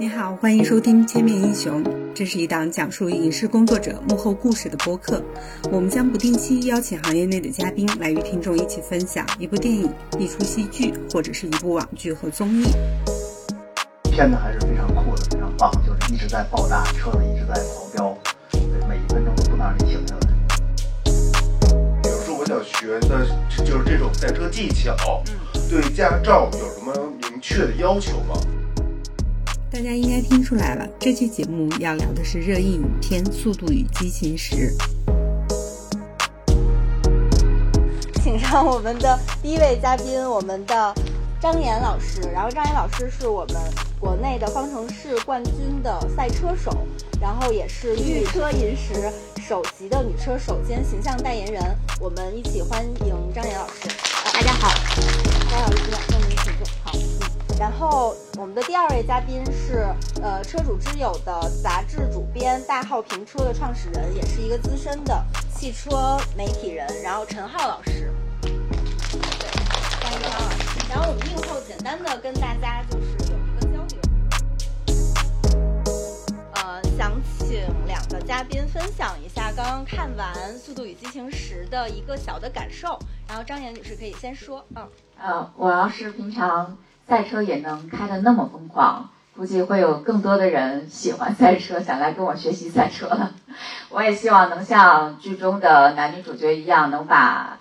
你好，欢迎收听《千面英雄》，这是一档讲述影视工作者幕后故事的播客。我们将不定期邀请行业内的嘉宾来与听众一起分享一部电影、一出戏剧或者是一部网剧和综艺。片子还是非常酷的，非常棒，就是一直在爆炸，车子一直在狂飙，每一分钟都不能让你停下来。比如说，我想学的就是这种赛车技巧，对驾照有什么明确的要求吗？大家应该听出来了，这期节目要聊的是热映影片《速度与激情十》。请上我们的第一位嘉宾，我们的张岩老师。然后张岩老师是我们国内的方程式冠军的赛车手，然后也是御车银石首席的女车手兼形象代言人。我们一起欢迎张岩老师。大家好，张老师，那您请坐。好，嗯。然后我们的第二位嘉宾是呃车主之友的杂志主编，大号评车的创始人，也是一个资深的汽车媒体人，然后陈浩老师。对，欢迎陈浩老师。然后我们映后简单的跟大家就是有一个交流。呃，想请两个嘉宾分享一下刚刚看完《速度与激情十》的一个小的感受。然后张岩女士可以先说，嗯。呃，我要是平常赛车也能开得那么疯狂，估计会有更多的人喜欢赛车，想来跟我学习赛车了。我也希望能像剧中的男女主角一样，能把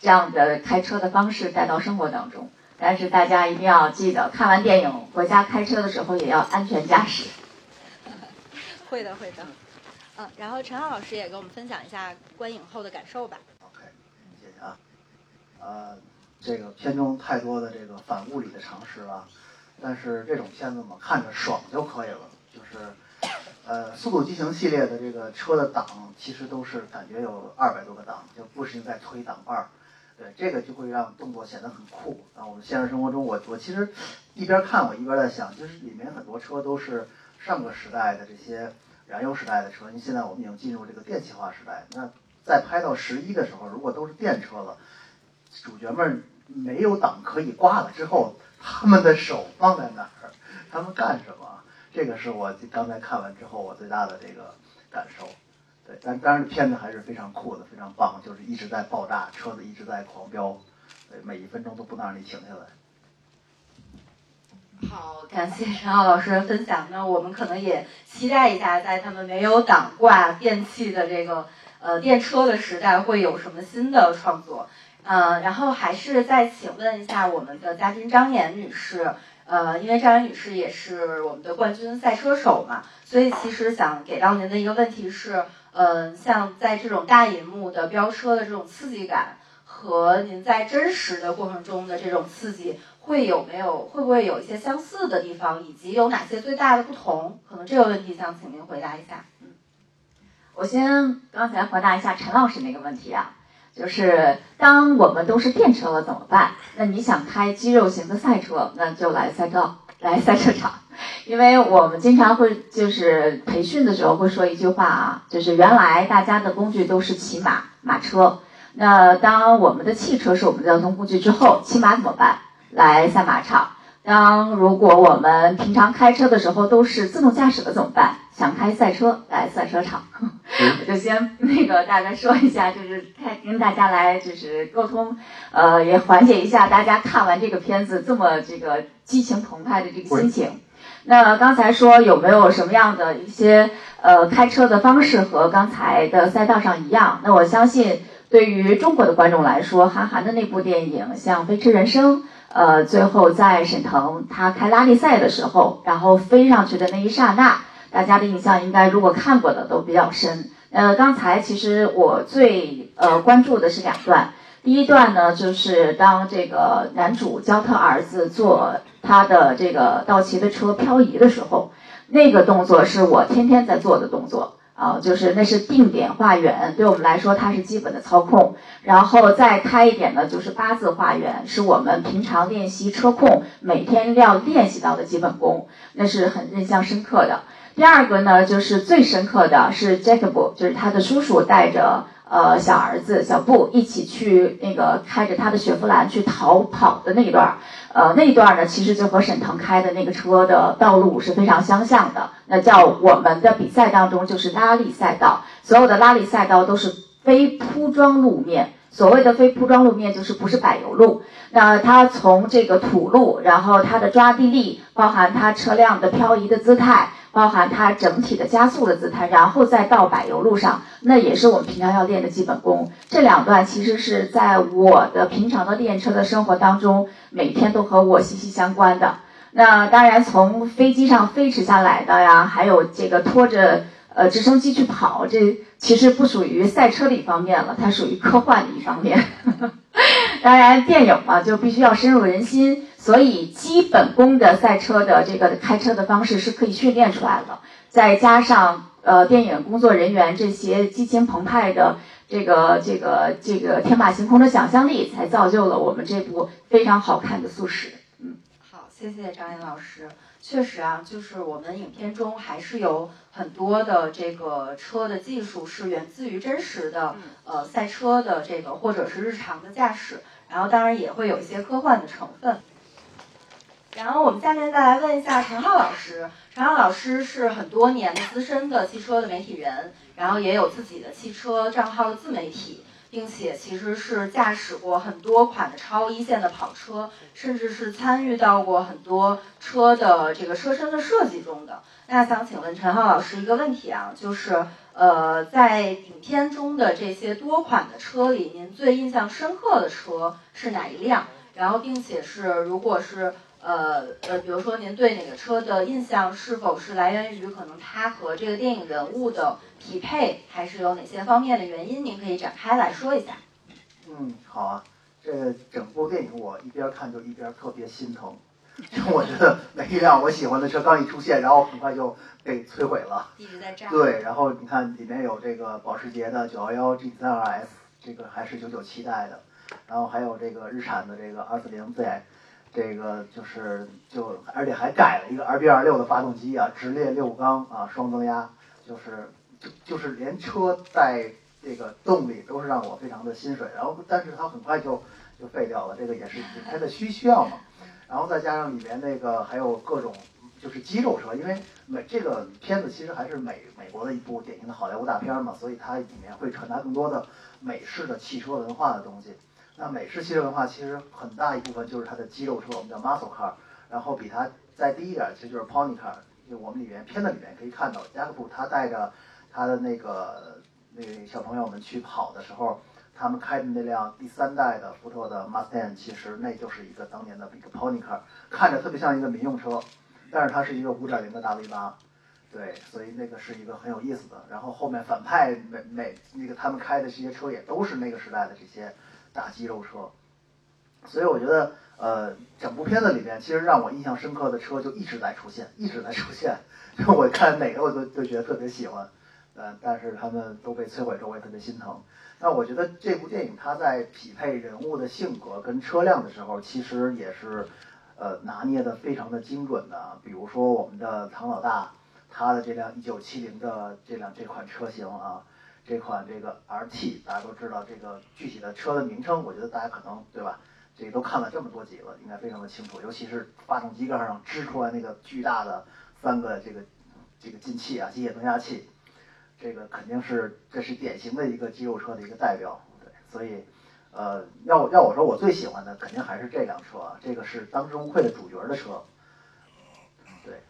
这样的开车的方式带到生活当中。但是大家一定要记得，看完电影回家开车的时候也要安全驾驶。会的，会的。嗯，然后陈浩老师也跟我们分享一下观影后的感受吧。OK，谢谢啊。呃，这个片中太多的这个反物理的常识了，但是这种片子嘛，看着爽就可以了。就是，呃，《速度激情》系列的这个车的档，其实都是感觉有二百多个档，就不停在推档把儿。对，这个就会让动作显得很酷。啊，我们现实生活中，我我其实一边看我一边在想，就是里面很多车都是上个时代的这些燃油时代的车，因为现在我们已经进入这个电气化时代。那在拍到十一的时候，如果都是电车了，主角们没有档可以挂了之后，他们的手放在哪儿？他们干什么？这个是我刚才看完之后我最大的这个感受。对，但当然片子还是非常酷的，非常棒，就是一直在爆炸，车子一直在狂飙，对，每一分钟都不能让你停下来。好，感谢陈浩老师的分享。那我们可能也期待一下，在他们没有档挂电器的这个呃电车的时代，会有什么新的创作。呃，然后还是再请问一下我们的嘉宾张岩女士，呃，因为张岩女士也是我们的冠军赛车手嘛，所以其实想给到您的一个问题是，呃，像在这种大银幕的飙车的这种刺激感，和您在真实的过程中的这种刺激，会有没有会不会有一些相似的地方，以及有哪些最大的不同？可能这个问题想请您回答一下。嗯，我先刚才回答一下陈老师那个问题啊。就是当我们都是电车了怎么办？那你想开肌肉型的赛车，那就来赛道，来赛车场。因为我们经常会就是培训的时候会说一句话啊，就是原来大家的工具都是骑马、马车。那当我们的汽车是我们的交通工具之后，骑马怎么办？来赛马场。当如果我们平常开车的时候都是自动驾驶的怎么办？想开赛车来赛车场，我就先那个大概说一下，就是开跟大家来就是沟通，呃，也缓解一下大家看完这个片子这么这个激情澎湃的这个心情。那刚才说有没有什么样的一些呃开车的方式和刚才的赛道上一样？那我相信对于中国的观众来说，韩寒的那部电影像《飞驰人生》。呃，最后在沈腾他开拉力赛的时候，然后飞上去的那一刹那，大家的印象应该如果看过的都比较深。呃，刚才其实我最呃关注的是两段，第一段呢就是当这个男主教他儿子坐他的这个道奇的车漂移的时候，那个动作是我天天在做的动作。啊，就是那是定点画圆，对我们来说它是基本的操控。然后再开一点呢，就是八字画圆，是我们平常练习车控每天要练习到的基本功，那是很印象深刻的。第二个呢，就是最深刻的是 Jacob，就是他的叔叔带着呃小儿子小布一起去那个开着他的雪佛兰去逃跑的那一段儿，呃那一段儿呢，其实就和沈腾开的那个车的道路是非常相像的。那叫我们的比赛当中就是拉力赛道，所有的拉力赛道都是非铺装路面。所谓的非铺装路面就是不是柏油路，那它从这个土路，然后它的抓地力，包含它车辆的漂移的姿态，包含它整体的加速的姿态，然后再到柏油路上，那也是我们平常要练的基本功。这两段其实是在我的平常的练车的生活当中，每天都和我息息相关的。那当然，从飞机上飞驰下来的呀，还有这个拖着呃直升机去跑，这其实不属于赛车的一方面了，它属于科幻的一方面。当然，电影嘛就必须要深入人心，所以基本功的赛车的这个开车的方式是可以训练出来的，再加上呃电影工作人员这些激情澎湃的这个这个这个天马行空的想象力，才造就了我们这部非常好看的《速食》。嗯，好，谢谢张岩老师。确实啊，就是我们影片中还是有很多的这个车的技术是源自于真实的，呃，赛车的这个或者是日常的驾驶，然后当然也会有一些科幻的成分。然后我们下面再来问一下陈浩老师，陈浩老师是很多年的资深的汽车的媒体人，然后也有自己的汽车账号的自媒体。并且其实是驾驶过很多款的超一线的跑车，甚至是参与到过很多车的这个车身的设计中的。那想请问陈浩老师一个问题啊，就是呃，在影片中的这些多款的车里，您最印象深刻的车是哪一辆？然后，并且是如果是。呃呃，比如说您对哪个车的印象是否是来源于可能它和这个电影人物的匹配，还是有哪些方面的原因？您可以展开来说一下。嗯，好啊，这整部电影我一边看就一边特别心疼，我觉得每一辆我喜欢的车刚一出现，然后很快就被摧毁了。一直在炸。对，然后你看里面有这个保时捷的911 GT3RS，这个还是997代的，然后还有这个日产的这个 240Z。这个就是就而且还改了一个 RB 二六的发动机啊，直列六缸啊，双增压，就是就就是连车带这个动力都是让我非常的心水。然后但是它很快就就废掉了，这个也是它的需需要嘛。然后再加上里面那个还有各种就是肌肉车，因为美这个片子其实还是美美国的一部典型的好莱坞大片嘛，所以它里面会传达更多的美式的汽车文化的东西。那美式汽车文化其实很大一部分就是它的肌肉车，我们叫 muscle car，然后比它再低一点其实就是 pony car。就我们里面片子里面可以看到，加克布他带着他的那个那个小朋友们去跑的时候，他们开的那辆第三代的福特的 Mustang，其实那就是一个当年的一个 pony car，看着特别像一个民用车，但是它是一个5.0的大 V 八，对，所以那个是一个很有意思的。然后后面反派每每那个他们开的这些车也都是那个时代的这些。大肌肉车，所以我觉得，呃，整部片子里面，其实让我印象深刻的车就一直在出现，一直在出现。就我看哪个我都都觉得特别喜欢，呃，但是他们都被摧毁之后，我也特别心疼。那我觉得这部电影它在匹配人物的性格跟车辆的时候，其实也是，呃，拿捏的非常的精准的。比如说我们的唐老大，他的这辆一九七零的这辆这款车型啊。这款这个 RT，大家都知道这个具体的车的名称，我觉得大家可能对吧？这个都看了这么多集了，应该非常的清楚。尤其是发动机盖上支出来那个巨大的三个这个这个进气啊，机械增压器，这个肯定是这是典型的一个肌肉车的一个代表。对，所以呃，要要我说，我最喜欢的肯定还是这辆车啊，这个是当之无愧的主角的车。对，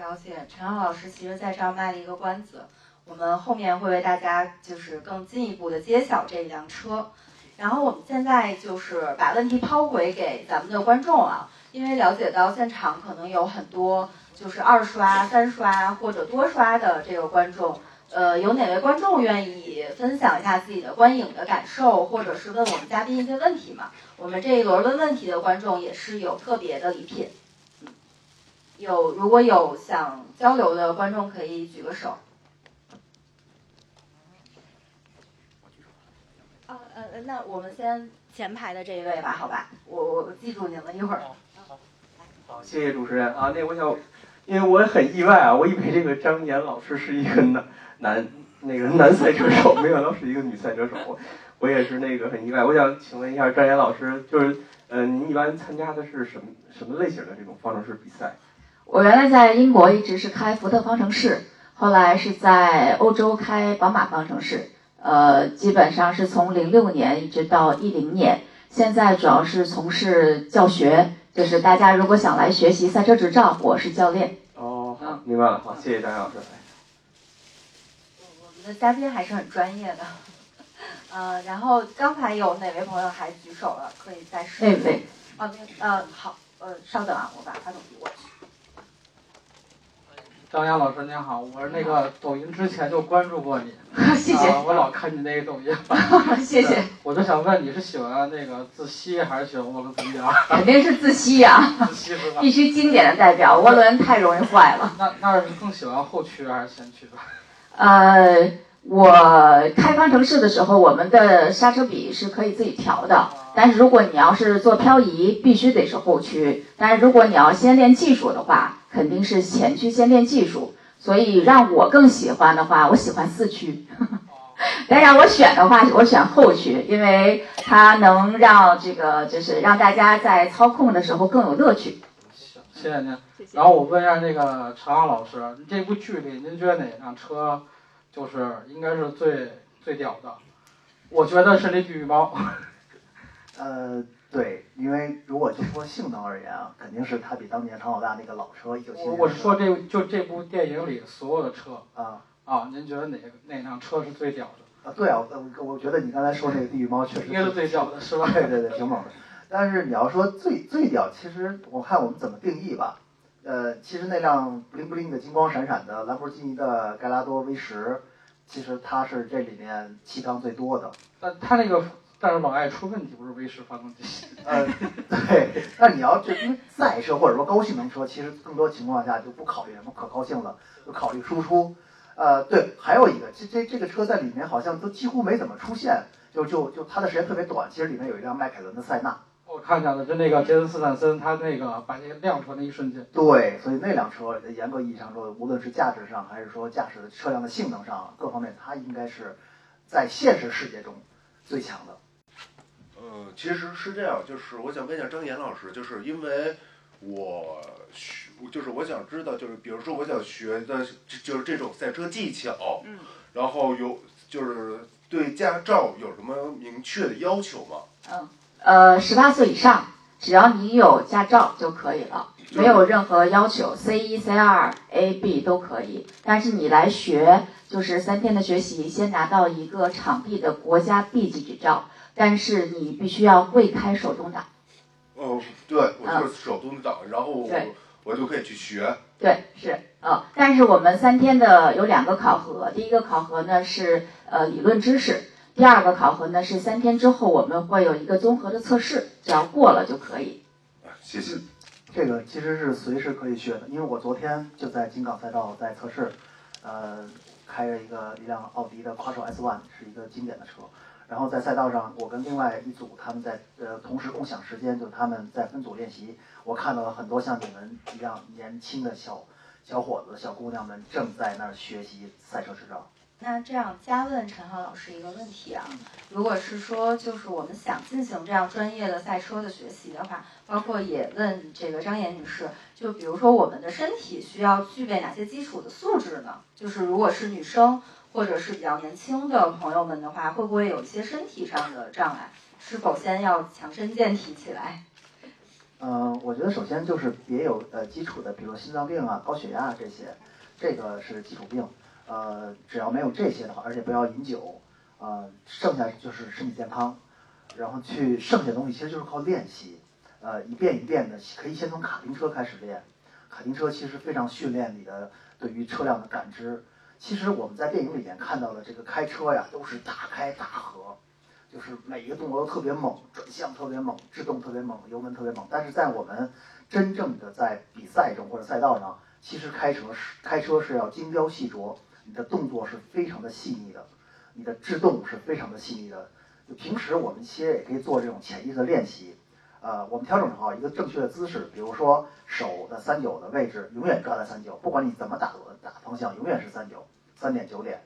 了解。陈浩老师其实在这儿卖了一个关子。我们后面会为大家就是更进一步的揭晓这一辆车，然后我们现在就是把问题抛回给咱们的观众啊，因为了解到现场可能有很多就是二刷、三刷或者多刷的这个观众，呃，有哪位观众愿意分享一下自己的观影的感受，或者是问我们嘉宾一些问题吗？我们这一轮问问题的观众也是有特别的礼品，有如果有想交流的观众可以举个手。呃，那我们先前排的这一位吧，好吧，我我记住您了一会儿。好，谢谢主持人啊。那我想，因为我很意外啊，我以为这个张岩老师是一个男男那个男赛车手，没想到是一个女赛车手，我也是那个很意外。我想请问一下张岩老师，就是呃，您一般参加的是什么什么类型的这种方程式比赛？我原来在英国一直是开福特方程式，后来是在欧洲开宝马方程式，呃，基本上是从零六年一直到一零年。现在主要是从事教学，就是大家如果想来学习赛车执照，我是教练。哦，好，明白了，好，谢谢张老师。我们的嘉宾还是很专业的。呃，然后刚才有哪位朋友还举手了？可以再试。对对。哦，那呃，好，呃，稍等啊，我把话筒递过去。张扬老师您好，我是那个抖音之前就关注过你，谢谢，我老看你那个抖音，谢谢。我就想问你是喜欢那个自吸还是喜欢涡轮增压？肯定是自吸呀，自吸是吧？必须经典的代表，涡轮太容易坏了。那那是更喜欢后驱还是前驱吧？呃，我开方程式的时候，我们的刹车比是可以自己调的，但是如果你要是做漂移，必须得是后驱。但是如果你要先练技术的话，肯定是前驱先练技术，所以让我更喜欢的话，我喜欢四驱。但让我选的话，我选后驱，因为它能让这个就是让大家在操控的时候更有乐趣。行，谢谢您。然后我问一下那个陈阳老师，这部剧里您觉得哪辆车就是应该是最最屌的？我觉得是那地狱猫。呃。对，因为如果就说性能而言啊，肯定是它比当年唐老大那个老车一九七。我我是说这就这部电影里所有的车啊啊，您觉得哪个哪辆车是最屌的？啊，对啊，我我觉得你刚才说那个地狱猫确实应该是最屌的，是吧？对对对，挺猛的。但是你要说最最屌，其实我看我们怎么定义吧。呃，其实那辆布灵布灵的金光闪闪的兰博基尼的盖拉多 V 十，其实它是这里面气缸最多的。但它那个。但是往外出问题，不是 V 十发动机。呃，对。但你要这因为赛车或者说高性能车，其实更多情况下就不考虑什么可靠性了，就考虑输出。呃，对，还有一个，这这这个车在里面好像都几乎没怎么出现，就就就它的时间特别短。其实里面有一辆迈凯伦的塞纳。我看见了，就那个杰森斯坦森，他那个把那个亮出来那一瞬间。对，所以那辆车严格意义上说，无论是价值上还是说驾驶的车辆的性能上各方面，它应该是在现实世界中最强的。呃，其实是这样，就是我想问一下张岩老师，就是因为我学，就是我想知道，就是比如说我想学的，就是这种赛车技巧，嗯，然后有就是对驾照有什么明确的要求吗？嗯，呃，十八岁以上，只要你有驾照就可以了，没有任何要求，C 一、C 二、A、B 都可以。但是你来学，就是三天的学习，先拿到一个场地的国家 B 级执照。但是你必须要会开手动挡。哦，对，我就是手动挡，然后我我就可以去学。对，是，呃，但是我们三天的有两个考核，第一个考核呢是呃理论知识，第二个考核呢是三天之后我们会有一个综合的测试，只要过了就可以。谢谢。这个其实是随时可以学的，因为我昨天就在京港赛道在测试，呃，开着一个一辆奥迪的 Quattro S One，是一个经典的车。然后在赛道上，我跟另外一组他们在呃同时共享时间，就是他们在分组练习。我看到了很多像你们一样年轻的小小伙子、小姑娘们正在那儿学习赛车执照。那这样加问陈浩老师一个问题啊，如果是说就是我们想进行这样专业的赛车的学习的话，包括也问这个张岩女士，就比如说我们的身体需要具备哪些基础的素质呢？就是如果是女生。或者是比较年轻的朋友们的话，会不会有一些身体上的障碍？是否先要强身健体起来？嗯，我觉得首先就是别有呃基础的，比如心脏病啊、高血压这些，这个是基础病。呃，只要没有这些的话，而且不要饮酒，呃，剩下就是身体健康。然后去剩下的东西其实就是靠练习，呃，一遍一遍的，可以先从卡丁车开始练。卡丁车其实非常训练你的对于车辆的感知。其实我们在电影里面看到的这个开车呀，都是大开大合，就是每一个动作都特别猛，转向特别猛，制动特别猛，油门特别猛。但是在我们真正的在比赛中或者赛道上，其实开车是开车是要精雕细琢，你的动作是非常的细腻的，你的制动是非常的细腻的。就平时我们其实也可以做这种潜意识的练习，呃，我们调整好一个正确的姿势，比如说手的三九的位置永远抓在三九，不管你怎么打打方向，永远是三九。三点九点，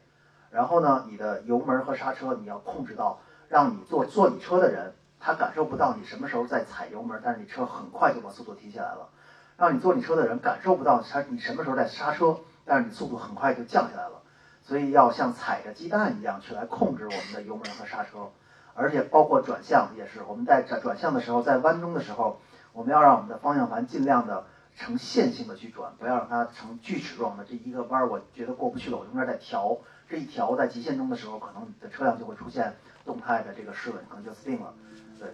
然后呢，你的油门和刹车你要控制到，让你坐坐你车的人他感受不到你什么时候在踩油门，但是你车很快就把速度提起来了，让你坐你车的人感受不到刹你什么时候在刹车，但是你速度很快就降下来了。所以要像踩着鸡蛋一样去来控制我们的油门和刹车，而且包括转向也是，我们在转转向的时候，在弯中的时候，我们要让我们的方向盘尽量的呈线性的去转，不要让它呈锯齿状的。这一个弯我觉得过不去了，我中间再调，这一调在极限中的时候，可能你的车辆就会出现动态的这个失稳，可能就死定了。对。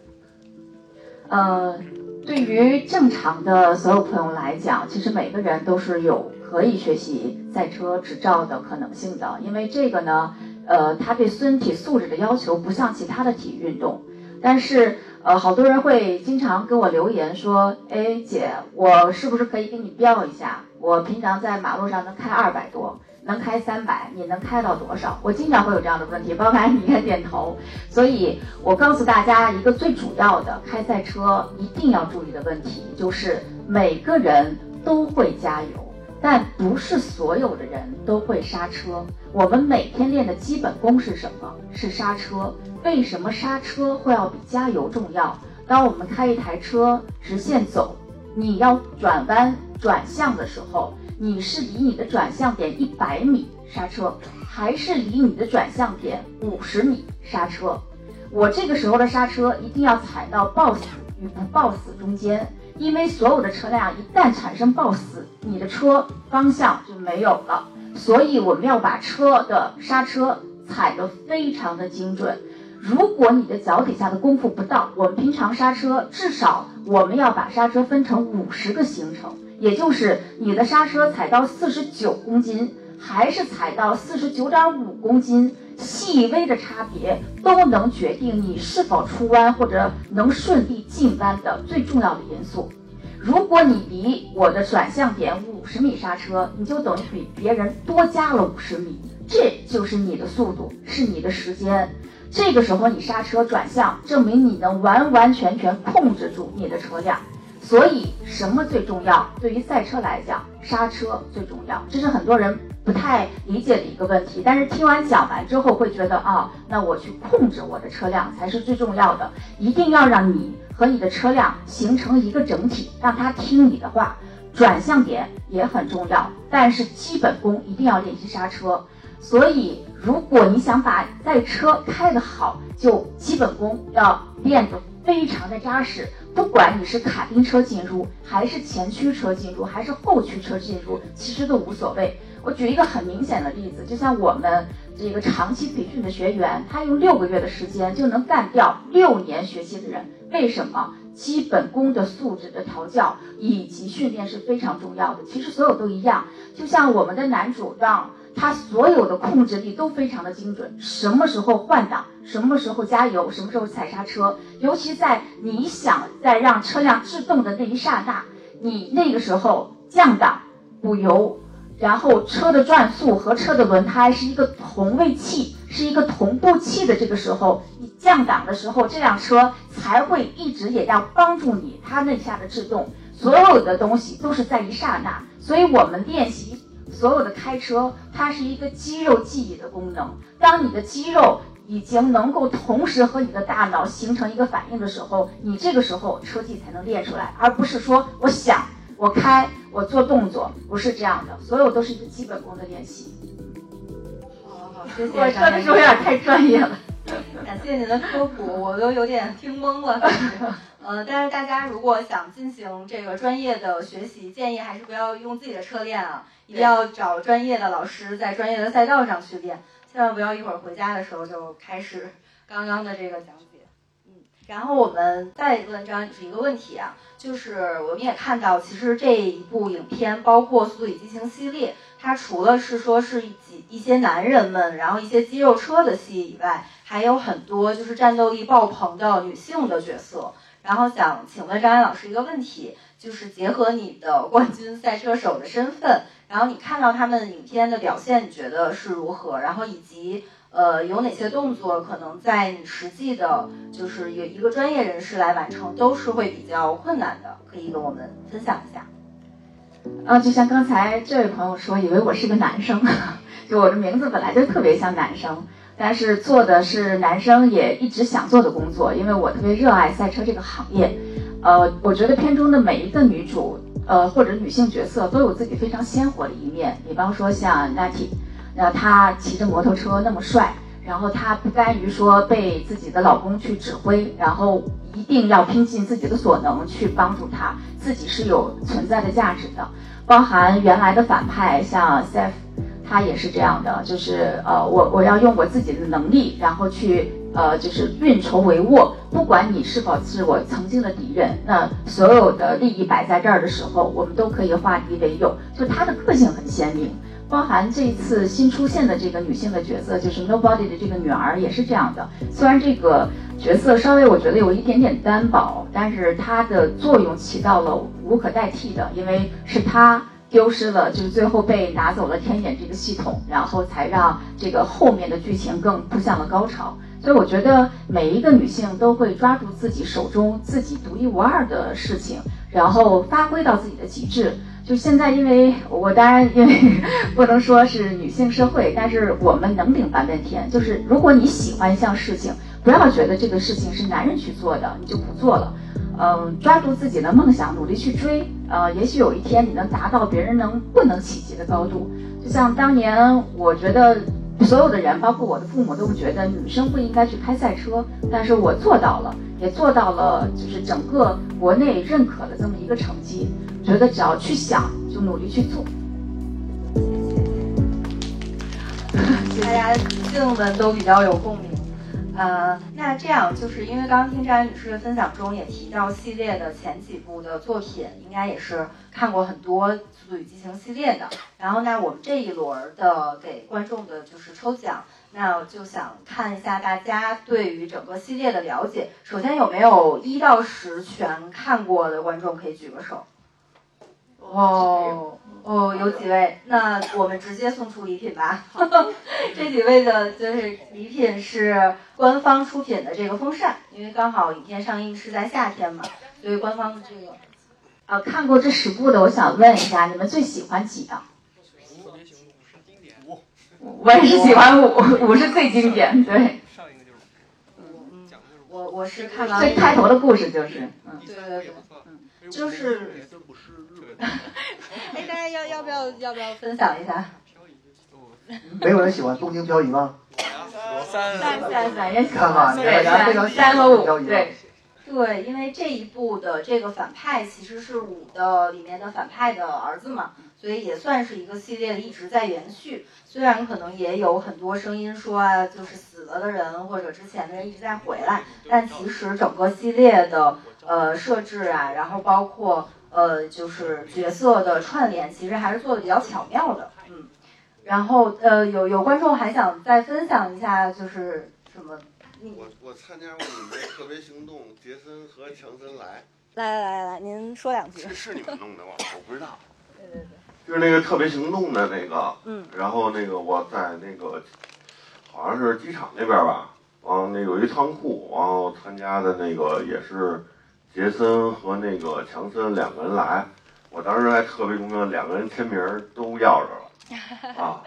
呃，对于正常的所有朋友来讲，其实每个人都是有可以学习赛车执照的可能性的，因为这个呢，呃，它对身体素质的要求不像其他的体育运动。但是，呃，好多人会经常给我留言说：“哎，姐，我是不是可以给你标一下？我平常在马路上能开二百多。”能开三百，你能开到多少？我经常会有这样的问题，包括你看点头。所以我告诉大家一个最主要的开赛车一定要注意的问题，就是每个人都会加油，但不是所有的人都会刹车。我们每天练的基本功是什么？是刹车。为什么刹车会要比加油重要？当我们开一台车直线走，你要转弯转向的时候。你是离你的转向点一百米刹车，还是离你的转向点五十米刹车？我这个时候的刹车一定要踩到抱死与不抱死中间，因为所有的车辆一旦产生抱死，你的车方向就没有了。所以我们要把车的刹车踩得非常的精准。如果你的脚底下的功夫不到，我们平常刹车至少我们要把刹车分成五十个行程。也就是你的刹车踩到四十九公斤，还是踩到四十九点五公斤，细微的差别都能决定你是否出弯或者能顺利进弯的最重要的因素。如果你离我的转向点五十米刹车，你就等于比别人多加了五十米，这就是你的速度，是你的时间。这个时候你刹车转向，证明你能完完全全控制住你的车辆。所以，什么最重要？对于赛车来讲，刹车最重要，这是很多人不太理解的一个问题。但是听完讲完之后，会觉得啊，那我去控制我的车辆才是最重要的。一定要让你和你的车辆形成一个整体，让它听你的话。转向点也很重要，但是基本功一定要练习刹车。所以，如果你想把赛车开得好，就基本功要练得非常的扎实。不管你是卡丁车进入，还是前驱车进入，还是后驱车进入，其实都无所谓。我举一个很明显的例子，就像我们这个长期培训的学员，他用六个月的时间就能干掉六年学习的人。为什么？基本功的素质的调教以及训练是非常重要的。其实所有都一样，就像我们的男主让。它所有的控制力都非常的精准，什么时候换挡，什么时候加油，什么时候踩刹车，尤其在你想在让车辆制动的那一刹那，你那个时候降档补油，然后车的转速和车的轮胎是一个同位器，是一个同步器的这个时候，你降档的时候，这辆车才会一直也要帮助你它那下的制动，所有的东西都是在一刹那，所以我们练习。所有的开车，它是一个肌肉记忆的功能。当你的肌肉已经能够同时和你的大脑形成一个反应的时候，你这个时候车技才能练出来，而不是说我想我开我做动作，不是这样的。所有都是一个基本功的练习。好好，谢谢。我说的是有点太专业了。感谢您的科普，我都有点听懵了。呃，但是大家如果想进行这个专业的学习，建议还是不要用自己的车练啊。一定要找专业的老师，在专业的赛道上去练，千万不要一会儿回家的时候就开始刚刚的这个讲解。嗯，然后我们再问张一个问题啊，就是我们也看到，其实这一部影片，包括《速度与激情》系列，它除了是说是几一些男人们，然后一些肌肉车的戏以外，还有很多就是战斗力爆棚的女性的角色。然后想请问张安老师一个问题，就是结合你的冠军赛车手的身份。然后你看到他们影片的表现，你觉得是如何？然后以及呃有哪些动作可能在你实际的，就是有一个专业人士来完成，都是会比较困难的，可以跟我们分享一下。啊，就像刚才这位朋友说，以为我是个男生，就我的名字本来就特别像男生，但是做的是男生也一直想做的工作，因为我特别热爱赛车这个行业。呃，我觉得片中的每一个女主，呃或者女性角色都有自己非常鲜活的一面。比方说像 Natty，那她骑着摩托车那么帅，然后她不甘于说被自己的老公去指挥，然后一定要拼尽自己的所能去帮助他，自己是有存在的价值的。包含原来的反派像 Seth，他也是这样的，就是呃我我要用我自己的能力，然后去呃就是运筹帷幄，不管你是否是我曾经的敌人，那所有的利益摆在这儿的时候，我们都可以化敌为友。就他的个性很鲜明，包含这次新出现的这个女性的角色，就是 Nobody 的这个女儿也是这样的。虽然这个角色稍微我觉得有一点点单薄，但是它的作用起到了无可代替的，因为是她丢失了，就是最后被拿走了天眼这个系统，然后才让这个后面的剧情更扑向了高潮。所以我觉得每一个女性都会抓住自己手中自己独一无二的事情，然后发挥到自己的极致。就现在，因为我当然因为不能说是女性社会，但是我们能顶半边天。就是如果你喜欢一项事情，不要觉得这个事情是男人去做的，你就不做了。嗯，抓住自己的梦想，努力去追。呃，也许有一天你能达到别人能不能企及的高度。就像当年，我觉得所有的人，包括我的父母，都觉得女生不应该去开赛车，但是我做到了，也做到了，就是整个国内认可的这么一个成绩。觉得只要去想，就努力去做。大家女性们都比较有共鸣。呃，那这样就是因为刚刚听张女士的分享中也提到系列的前几部的作品，应该也是看过很多《速度与激情》系列的。然后呢，我们这一轮的给观众的就是抽奖，那就想看一下大家对于整个系列的了解。首先有没有一到十全看过的观众可以举个手？哦哦，有几位？那我们直接送出礼品吧。这几位的就是礼品是官方出品的这个风扇，因为刚好影片上映是在夏天嘛，所以官方的这个。呃，看过这十部的，我想问一下，你们最喜欢几啊？我也是喜欢五，五是最经典，对。嗯，我我是看到最开头的故事就是，嗯，对对对，嗯，就是。哎，大家要要不要要不要分享一下？没有人喜欢东京漂移吗？三三三，你看吧，对，三和五，对，对，因为这一部的这个反派其实是五的里面的反派的儿子嘛，所以也算是一个系列一直在延续。虽然可能也有很多声音说啊，就是死了的人或者之前的人一直在回来，但其实整个系列的呃设置啊，然后包括。呃，就是角色的串联，其实还是做的比较巧妙的，嗯。然后呃，有有观众还想再分享一下，就是什么？我我参加过你们特别行动，杰森和强森来。来来来来，您说两句。是是你们弄的吗？我不知道。对对对。就是那个特别行动的那个，嗯。然后那个我在那个好像是机场那边吧，嗯，那有一仓库，然后参加的那个也是。杰森和那个强森两个人来，我当时还特别重要，两个人签名都要着了 啊！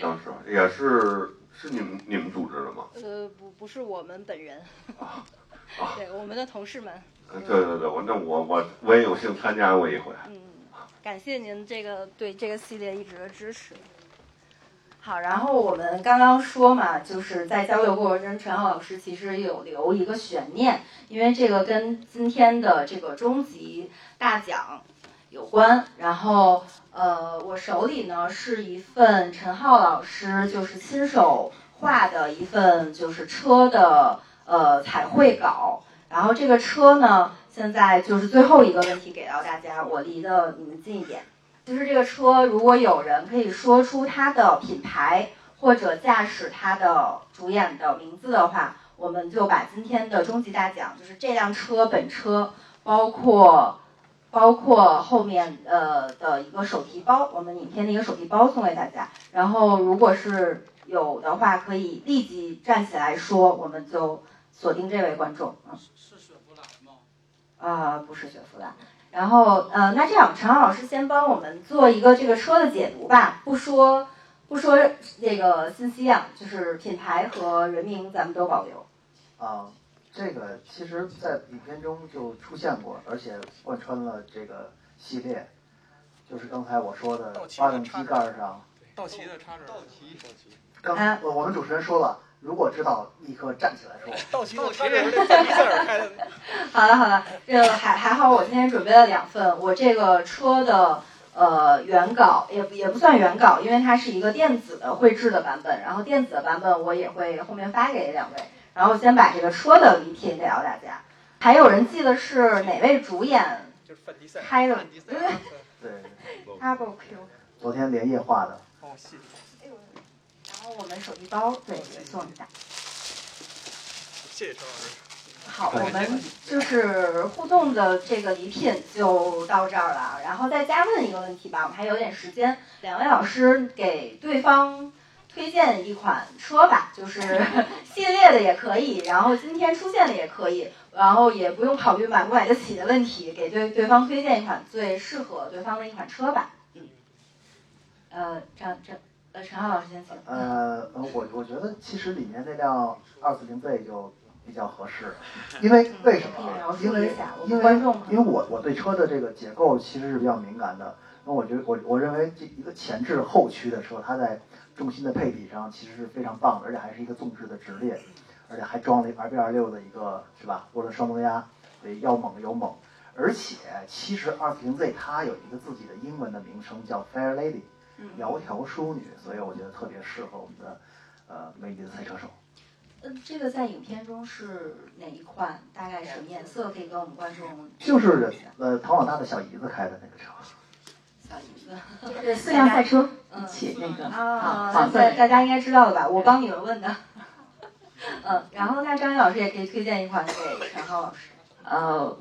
当时也是是你们你们组织的吗？呃，不不是我们本人啊，对我们的同事们。对对对，我那我我我也有幸参加过一回。嗯，感谢您这个对这个系列一直的支持。好，然后我们刚刚说嘛，就是在交流过程中，陈浩老师其实有留一个悬念，因为这个跟今天的这个终极大奖有关。然后，呃，我手里呢是一份陈浩老师就是亲手画的一份就是车的呃彩绘稿。然后这个车呢，现在就是最后一个问题给到大家，我离的你们近一点。就是这个车，如果有人可以说出它的品牌或者驾驶它的主演的名字的话，我们就把今天的终极大奖，就是这辆车本车，包括包括后面呃的一个手提包，我们影片的一个手提包送给大家。然后如果是有的话，可以立即站起来说，我们就锁定这位观众。是雪佛兰吗？啊，不是雪佛兰。然后，呃，那这样，陈浩老师先帮我们做一个这个车的解读吧，不说不说这个信息啊，就是品牌和人名咱们都保留。啊，这个其实，在影片中就出现过，而且贯穿了这个系列，就是刚才我说的发动机盖上。道奇的插着。道奇，道奇。刚我我们主持人说了，如果知道立刻站起来说。道奇的插着那范迪塞尔开 的。好了好了，这个还还好，我今天准备了两份，我这个车的呃原稿也也不算原稿，因为它是一个电子的绘制的版本，然后电子的版本我也会后面发给两位。然后先把这个车的礼品给到大家。还有人记得是哪位主演拍的？对对。Double Q。昨天连夜画的。哦，谢谢。我们手机包对也送一下。谢谢陈老师。好，我们就是互动的这个礼品就到这儿了。然后再加问一个问题吧，我们还有点时间。两位老师给对方。推荐一款车吧，就是 系列的也可以，然后今天出现的也可以，然后也不用考虑买不买得起的问题，给对对方推荐一款最适合对方的一款车吧。嗯，呃，张张呃陈浩老师先请。呃呃，我我觉得其实里面那辆二四零 Z 就比较合适，因为为什么？因为因为因为我我对车的这个结构其实是比较敏感的，那我觉得我我认为这一个前置后驱的车，它在重心的配比上其实是非常棒的，而且还是一个纵置的直列，而且还装了 RB 二六的一个是吧？涡轮双增压，对，要猛有猛。而且其实二四零 Z 它有一个自己的英文的名称叫 Fair Lady，窈窕淑女，所以我觉得特别适合我们的呃美丽的赛车手。嗯，这个在影片中是哪一款？大概什么颜色？可以跟我们观众就是呃唐老大的小姨子开的那个车。小姨子，对，四辆赛车一起那个啊，大大家应该知道了吧？我帮你们问的。嗯，然后那张毅老师也可以推荐一款给陈浩老师。呃，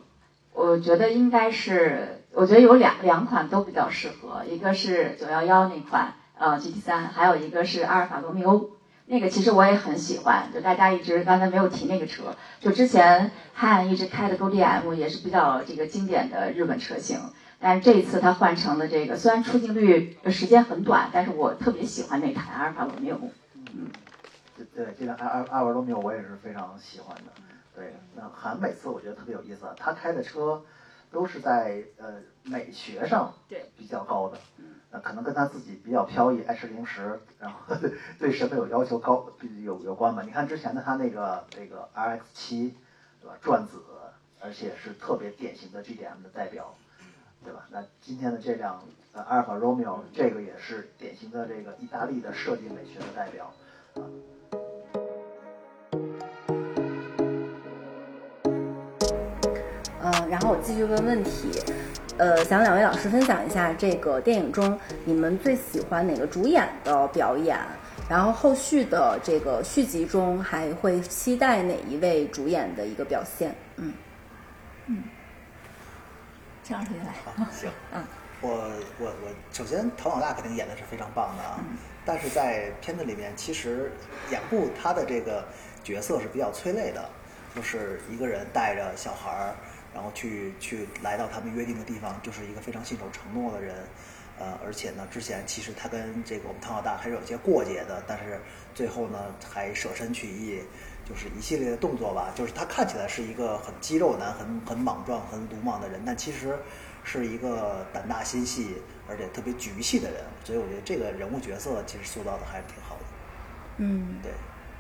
我觉得应该是，我觉得有两两款都比较适合，一个是九幺幺那款呃 GT 三，还有一个是阿尔法罗密欧，那个其实我也很喜欢。就大家一直刚才没有提那个车，就之前汉一直开的 GDM 也是比较这个经典的日本车型。但是这一次它换成了这个，虽然出镜率时间很短，但是我特别喜欢那台阿尔法罗密欧。嗯，对，这辆阿阿阿尔法罗密欧我也是非常喜欢的。对，那韩每次我觉得特别有意思，他开的车都是在呃美学上比较高的，那可能跟他自己比较飘逸，爱吃零食，然后 对审美有要求高有有关吧。你看之前的他那个那个 RX 七，对吧？转子，而且是特别典型的 GDM 的代表。对吧？那今天的这辆呃阿尔法罗密欧，这个也是典型的这个意大利的设计美学的代表啊。嗯，然后我继续问问题，呃，想两位老师分享一下这个电影中你们最喜欢哪个主演的表演，然后后续的这个续集中还会期待哪一位主演的一个表现？嗯嗯。这样来。好，行，嗯，我我我，首先唐老大肯定演的是非常棒的啊，但是在片子里面，其实演部他的这个角色是比较催泪的，就是一个人带着小孩儿，然后去去来到他们约定的地方，就是一个非常信守承诺的人，呃，而且呢，之前其实他跟这个我们唐老大还是有些过节的，但是最后呢，还舍身取义。就是一系列的动作吧，就是他看起来是一个很肌肉男、很很莽撞、很鲁莽的人，但其实是一个胆大心细而且特别局气的人，所以我觉得这个人物角色其实塑造的还是挺好的。嗯，对，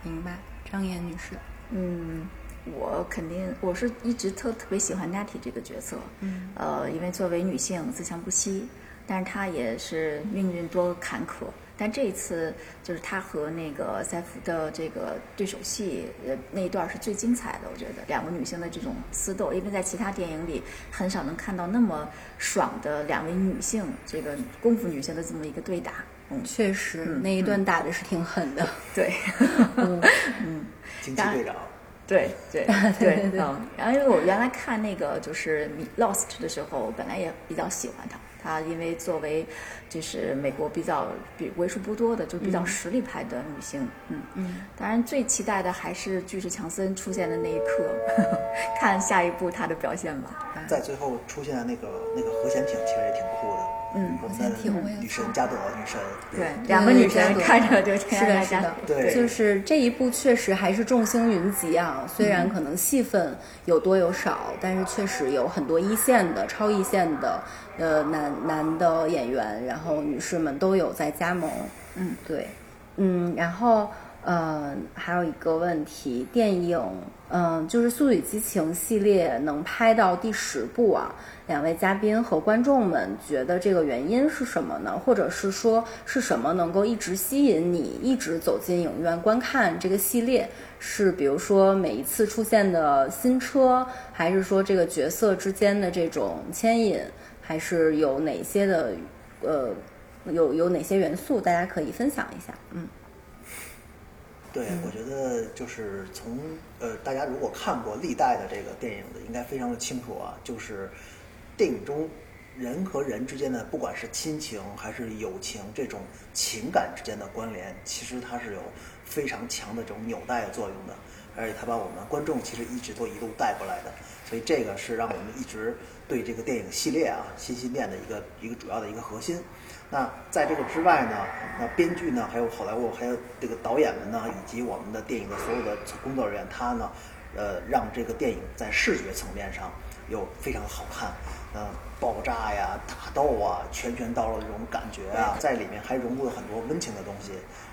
明白。张岩女士，嗯，我肯定我是一直特特别喜欢 Natty 这个角色，嗯，呃，因为作为女性自强不息，但是她也是命运多坎坷。但这一次就是她和那个赛弗的这个对手戏，呃，那一段是最精彩的。我觉得两个女性的这种厮斗，因为在其他电影里很少能看到那么爽的两位女性这个功夫女性的这么一个对打。嗯，确实，那一段打的是挺狠的。对，嗯 嗯，惊奇队长。对 对对对。嗯，然后因为我原来看那个就是《Lost》的时候，本来也比较喜欢他。她因为作为，就是美国比较比为数不多的就比较实力派的女星，嗯嗯，当然最期待的还是巨石强森出现的那一刻，看下一步他的表现吧。在最后出现的那个那个核潜艇其实也挺酷的。嗯，我们的女神加朵女神，对，两个女神看着就天然是的，对，就是这一部确实还是众星云集啊。虽然可能戏份有多有少，但是确实有很多一线的、超一线的呃男男的演员，然后女士们都有在加盟。嗯，对，嗯，然后。嗯，还有一个问题，电影，嗯，就是《速度与激情》系列能拍到第十部啊，两位嘉宾和观众们觉得这个原因是什么呢？或者是说是什么能够一直吸引你一直走进影院观看这个系列？是比如说每一次出现的新车，还是说这个角色之间的这种牵引，还是有哪些的，呃，有有哪些元素？大家可以分享一下，嗯。对，我觉得就是从呃，大家如果看过历代的这个电影的，应该非常的清楚啊。就是电影中人和人之间的，不管是亲情还是友情，这种情感之间的关联，其实它是有非常强的这种纽带的作用的。而且他把我们观众其实一直都一路带过来的，所以这个是让我们一直对这个电影系列啊心心念的一个一个主要的一个核心。那在这个之外呢，那编剧呢，还有好莱坞，还有这个导演们呢，以及我们的电影的所有的工作人员，他呢，呃，让这个电影在视觉层面上又非常好看，呃，爆炸呀、打斗啊，拳拳到肉这种感觉啊，在里面还融入了很多温情的东西，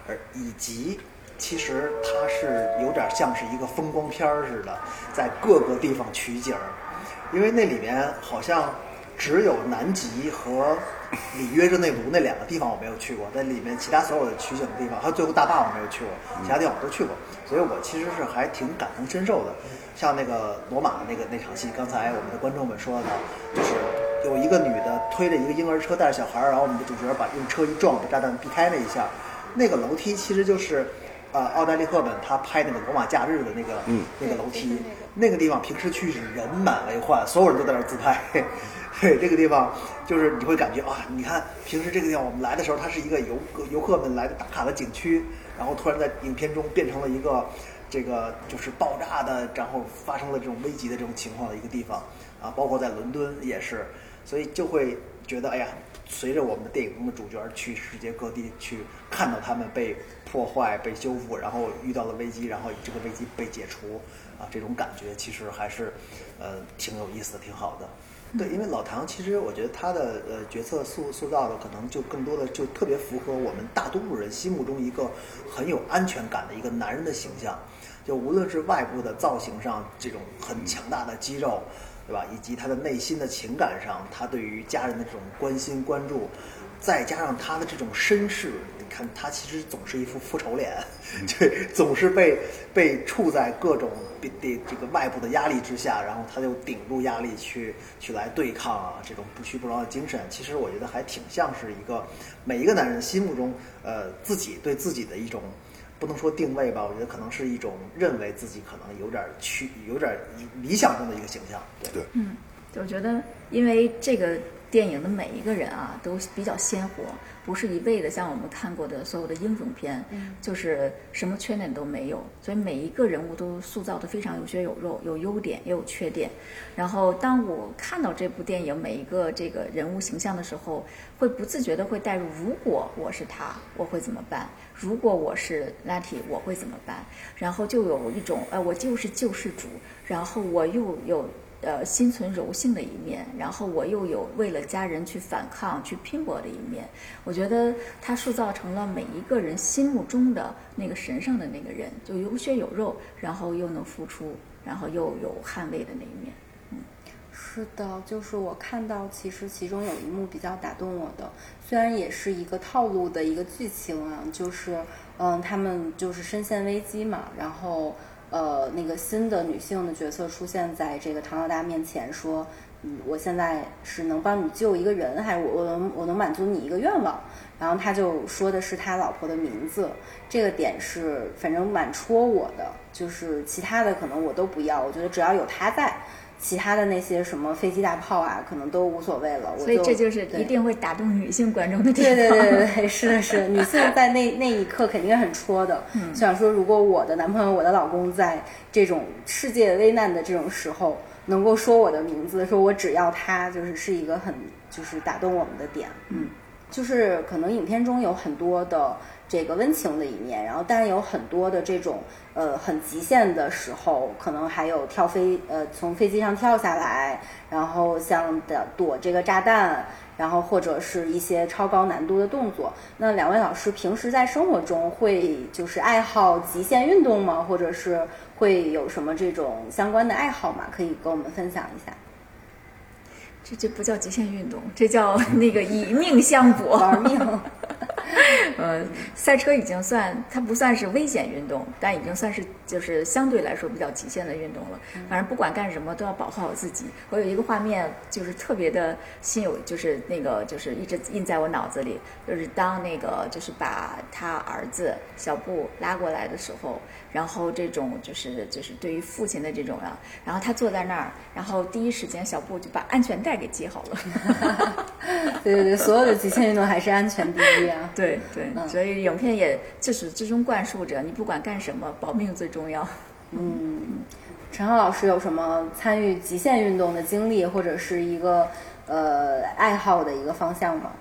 而以及其实它是有点像是一个风光片儿似的，在各个地方取景儿，因为那里面好像只有南极和。里约热内卢那两个地方我没有去过，在里面其他所有的取景的地方，还有最后大坝我没有去过，其他地方我都去过，所以我其实是还挺感同身受的。像那个罗马那个那场戏，刚才我们的观众们说的，就是有一个女的推着一个婴儿车带着小孩，然后我们的主角把用车一撞，把炸弹避开那一下，那个楼梯其实就是，呃，奥黛丽赫本她拍那个罗马假日的那个嗯那个楼梯，那个地方平时去是人满为患，所有人都在那自拍。对这个地方，就是你会感觉啊，你看平时这个地方我们来的时候，它是一个游游客们来的打卡的景区，然后突然在影片中变成了一个这个就是爆炸的，然后发生了这种危急的这种情况的一个地方啊，包括在伦敦也是，所以就会觉得哎呀，随着我们的电影中的主角去世界各地去看到他们被破坏、被修复，然后遇到了危机，然后这个危机被解除啊，这种感觉其实还是呃挺有意思的，挺好的。对，因为老唐其实我觉得他的呃角色塑塑造的可能就更多的就特别符合我们大多数人心目中一个很有安全感的一个男人的形象，就无论是外部的造型上这种很强大的肌肉，对吧？以及他的内心的情感上，他对于家人的这种关心关注，再加上他的这种身世。你看他其实总是一副复仇脸，对，总是被被处在各种的这个外部的压力之下，然后他就顶住压力去去来对抗啊，这种不屈不挠的精神，其实我觉得还挺像是一个每一个男人心目中呃自己对自己的一种不能说定位吧，我觉得可能是一种认为自己可能有点去有点理想中的一个形象，对，嗯，我觉得因为这个电影的每一个人啊都比较鲜活。不是一味的像我们看过的所有的英雄片，就是什么缺点都没有，所以每一个人物都塑造的非常有血有肉，有优点也有缺点。然后当我看到这部电影每一个这个人物形象的时候，会不自觉的会带入：如果我是他，我会怎么办？如果我是 Natty，我会怎么办？然后就有一种，呃，我就是救世主，然后我又有。呃，心存柔性的一面，然后我又有为了家人去反抗、去拼搏的一面。我觉得他塑造成了每一个人心目中的那个神圣的那个人，就有血有肉，然后又能付出，然后又有捍卫的那一面。嗯，是的，就是我看到，其实其中有一幕比较打动我的，虽然也是一个套路的一个剧情啊，就是嗯，他们就是深陷危机嘛，然后。呃，那个新的女性的角色出现在这个唐老大面前，说：“嗯，我现在是能帮你救一个人，还是我我能我能满足你一个愿望？”然后他就说的是他老婆的名字，这个点是反正蛮戳我的，就是其他的可能我都不要，我觉得只要有他在。其他的那些什么飞机大炮啊，可能都无所谓了。所以这就是一定会打动女性观众的地方。对对对对，是的是，女性在那那一刻肯定是很戳的。想说，如果我的男朋友、我的老公在这种世界危难的这种时候，能够说我的名字，说我只要他，就是是一个很就是打动我们的点。嗯，就是可能影片中有很多的这个温情的一面，然后但是有很多的这种呃很极限的时候，可能还有跳飞呃从飞机上跳下来，然后像的躲这个炸弹。然后或者是一些超高难度的动作。那两位老师平时在生活中会就是爱好极限运动吗？或者是会有什么这种相关的爱好吗？可以跟我们分享一下。这这不叫极限运动，这叫那个以命相搏，玩命。呃，赛车已经算它不算是危险运动，但已经算是就是相对来说比较极限的运动了。反正不管干什么都要保护好自己。我有一个画面就是特别的心有，就是那个就是一直印在我脑子里，就是当那个就是把他儿子小布拉过来的时候，然后这种就是就是对于父亲的这种啊，然后他坐在那儿，然后第一时间小布就把安全带给系好了。对对对，所有的极限运动还是安全第一啊。对对，所以影片也自始至终灌输着，你不管干什么，保命最重要。嗯，陈浩老师有什么参与极限运动的经历，或者是一个呃爱好的一个方向吗？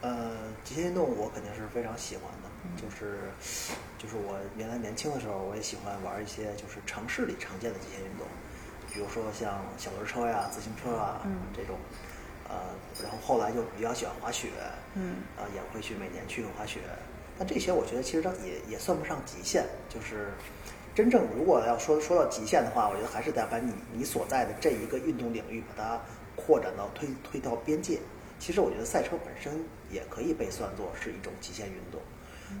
呃，极限运动我肯定是非常喜欢的，就是就是我原来年轻的时候，我也喜欢玩一些就是城市里常见的极限运动，比如说像小轮车呀、自行车啊这种。呃，然后后来就比较喜欢滑雪，嗯，呃，也会去每年去滑雪。但这些我觉得其实它也也算不上极限，就是真正如果要说说到极限的话，我觉得还是得把你你所在的这一个运动领域把它扩展到推推到边界。其实我觉得赛车本身也可以被算作是一种极限运动。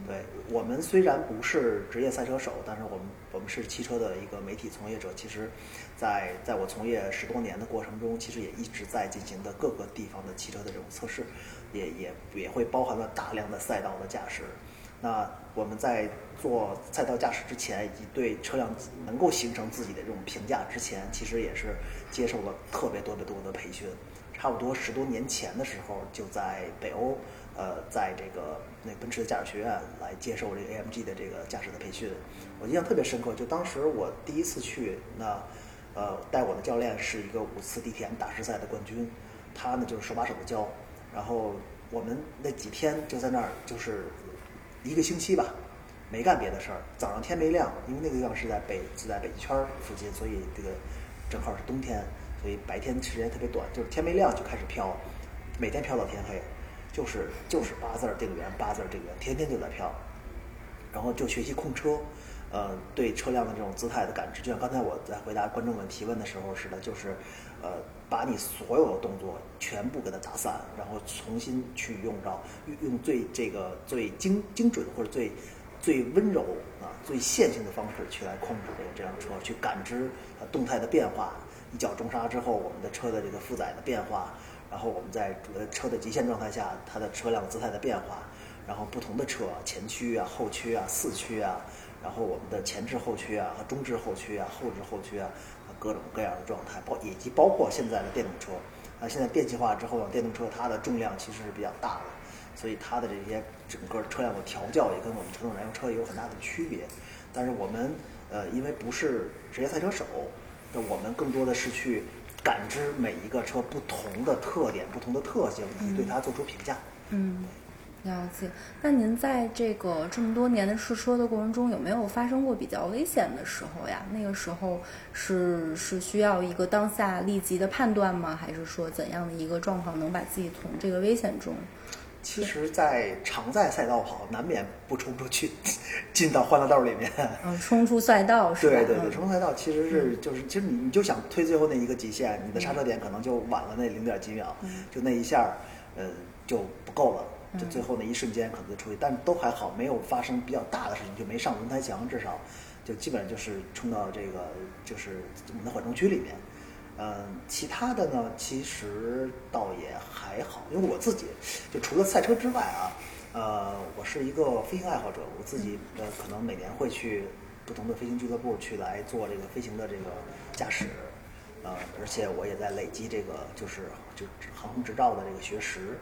对我们虽然不是职业赛车手，但是我们我们是汽车的一个媒体从业者。其实，在在我从业十多年的过程中，其实也一直在进行的各个地方的汽车的这种测试，也也也会包含了大量的赛道的驾驶。那我们在做赛道驾驶之前，以及对车辆能够形成自己的这种评价之前，其实也是接受了特别多的多的培训。差不多十多年前的时候，就在北欧。呃，在这个那奔驰的驾驶学院来接受这 AMG 的这个驾驶的培训，我印象特别深刻。就当时我第一次去，那呃带我的教练是一个五次 DTM 大师赛的冠军，他呢就是手把手的教。然后我们那几天就在那儿，就是一个星期吧，没干别的事儿。早上天没亮，因为那个地方是在北是在北极圈附近，所以这个正好是冬天，所以白天时间特别短，就是天没亮就开始飘，每天飘到天黑。就是就是八字儿定圆，八字儿定圆，天天就在飘，然后就学习控车，呃，对车辆的这种姿态的感知，就像刚才我在回答观众们提问的时候似的，就是，呃，把你所有的动作全部给它打散，然后重新去用到用用最这个最精精准或者最最温柔啊最线性的方式去来控制这个这辆车，去感知动态的变化，一脚重刹之后我们的车的这个负载的变化。然后我们在呃车的极限状态下，它的车辆姿态的变化，然后不同的车前驱啊、后驱啊、四驱啊，然后我们的前置后驱啊和中置后驱啊、后置后驱啊，各种各样的状态，包以及包括现在的电动车，啊，现在电气化之后呢，电动车它的重量其实是比较大的，所以它的这些整个车辆的调教也跟我们传统燃油车有很大的区别。但是我们呃，因为不是职业赛车手，那我们更多的是去。感知每一个车不同的特点、不同的特性，以及对它做出评价。嗯，了解。那您在这个这么多年的试车的过程中，有没有发生过比较危险的时候呀？那个时候是是需要一个当下立即的判断吗？还是说怎样的一个状况能把自己从这个危险中？其实，在常在赛道跑，难免不冲出去，进到欢乐道里面。嗯，冲出赛道是吧？对对对，冲出赛道其实是就是，其实你你就想推最后那一个极限，你的刹车点可能就晚了那零点几秒，就那一下，呃，就不够了。就最后那一瞬间可能就出去，但都还好，没有发生比较大的事情，就没上轮胎墙，至少就基本上就是冲到这个就是我们的缓冲区里面。嗯，其他的呢，其实倒也还好，因为我自己就除了赛车之外啊，呃，我是一个飞行爱好者，我自己呃可能每年会去不同的飞行俱乐部去来做这个飞行的这个驾驶，呃，而且我也在累积这个就是就航空执照的这个学识，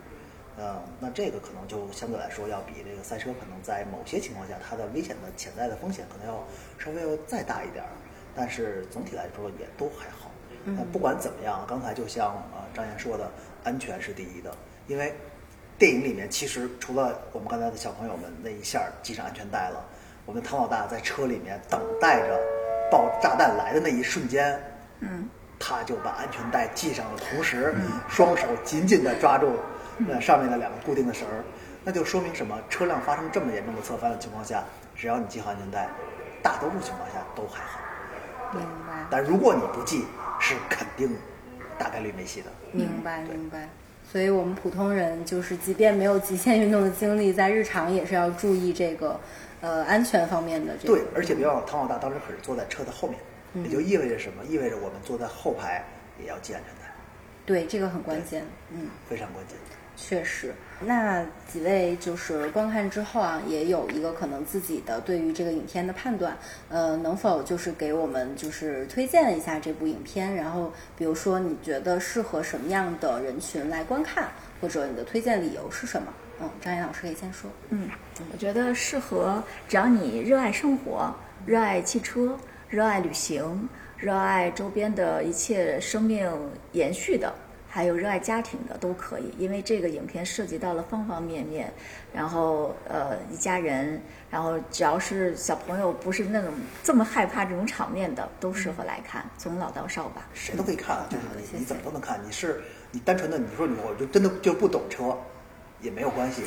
呃，那这个可能就相对来说要比这个赛车可能在某些情况下它的危险的潜在的风险可能要稍微要再大一点儿，但是总体来说也都还好。嗯，不管怎么样，刚才就像呃张岩说的，安全是第一的，因为电影里面其实除了我们刚才的小朋友们那一下系上安全带了，我们唐老大在车里面等待着爆炸弹来的那一瞬间，嗯，他就把安全带系上了，同时双手紧紧地抓住那上面的两个固定的绳儿，那就说明什么？车辆发生这么严重的侧翻的情况下，只要你系好安全带，大多数情况下都还好。明白，但如果你不系，是肯定大概率没戏的。明白，明白。所以我们普通人就是，即便没有极限运动的经历，在日常也是要注意这个呃安全方面的这个。对，而且别忘了，唐老大当时可是坐在车的后面，嗯也就意味着什么？意味着我们坐在后排也要系安全带，对，这个很关键，嗯。非常关键。确实，那几位就是观看之后啊，也有一个可能自己的对于这个影片的判断，呃，能否就是给我们就是推荐一下这部影片？然后比如说你觉得适合什么样的人群来观看，或者你的推荐理由是什么？嗯，张岩老师可以先说。嗯，我觉得适合只要你热爱生活、热爱汽车、热爱旅行、热爱周边的一切生命延续的。还有热爱家庭的都可以，因为这个影片涉及到了方方面面，然后呃一家人，然后只要是小朋友不是那种这么害怕这种场面的，都适合来看，从老到少吧。谁都可以看啊，就是你你怎么都能看。你是你单纯的你说你我就真的就不懂车，也没有关系，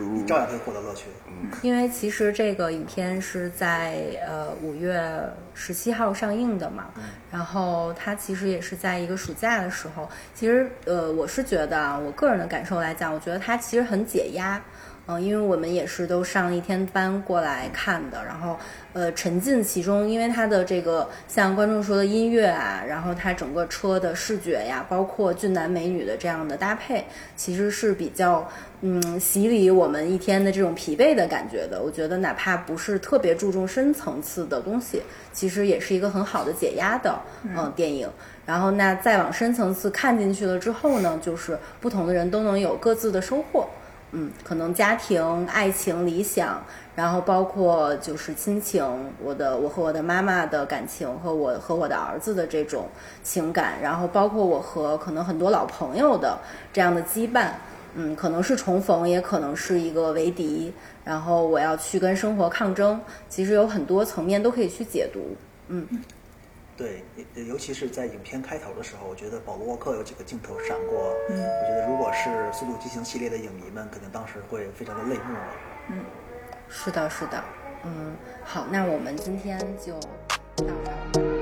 你照样可以获得乐趣。嗯，因为其实这个影片是在呃五月十七号上映的嘛，然后它其实也是在一个暑假的时候。其实呃，我是觉得啊，我个人的感受来讲，我觉得它其实很解压。嗯，因为我们也是都上了一天班过来看的，然后呃沉浸其中，因为它的这个像观众说的音乐啊，然后它整个车的视觉呀，包括俊男美女的这样的搭配，其实是比较嗯洗礼我们一天的这种疲惫的感觉的。我觉得哪怕不是特别注重深层次的东西，其实也是一个很好的解压的嗯、呃、电影。然后那再往深层次看进去了之后呢，就是不同的人都能有各自的收获。嗯，可能家庭、爱情、理想，然后包括就是亲情，我的我和我的妈妈的感情，和我和我的儿子的这种情感，然后包括我和可能很多老朋友的这样的羁绊，嗯，可能是重逢，也可能是一个为敌，然后我要去跟生活抗争，其实有很多层面都可以去解读，嗯。对，尤其是在影片开头的时候，我觉得保罗沃克有几个镜头闪过，嗯，我觉得如果是《速度激情》系列的影迷们，肯定当时会非常的泪目。嗯，是的，是的，嗯，好，那我们今天就到这儿。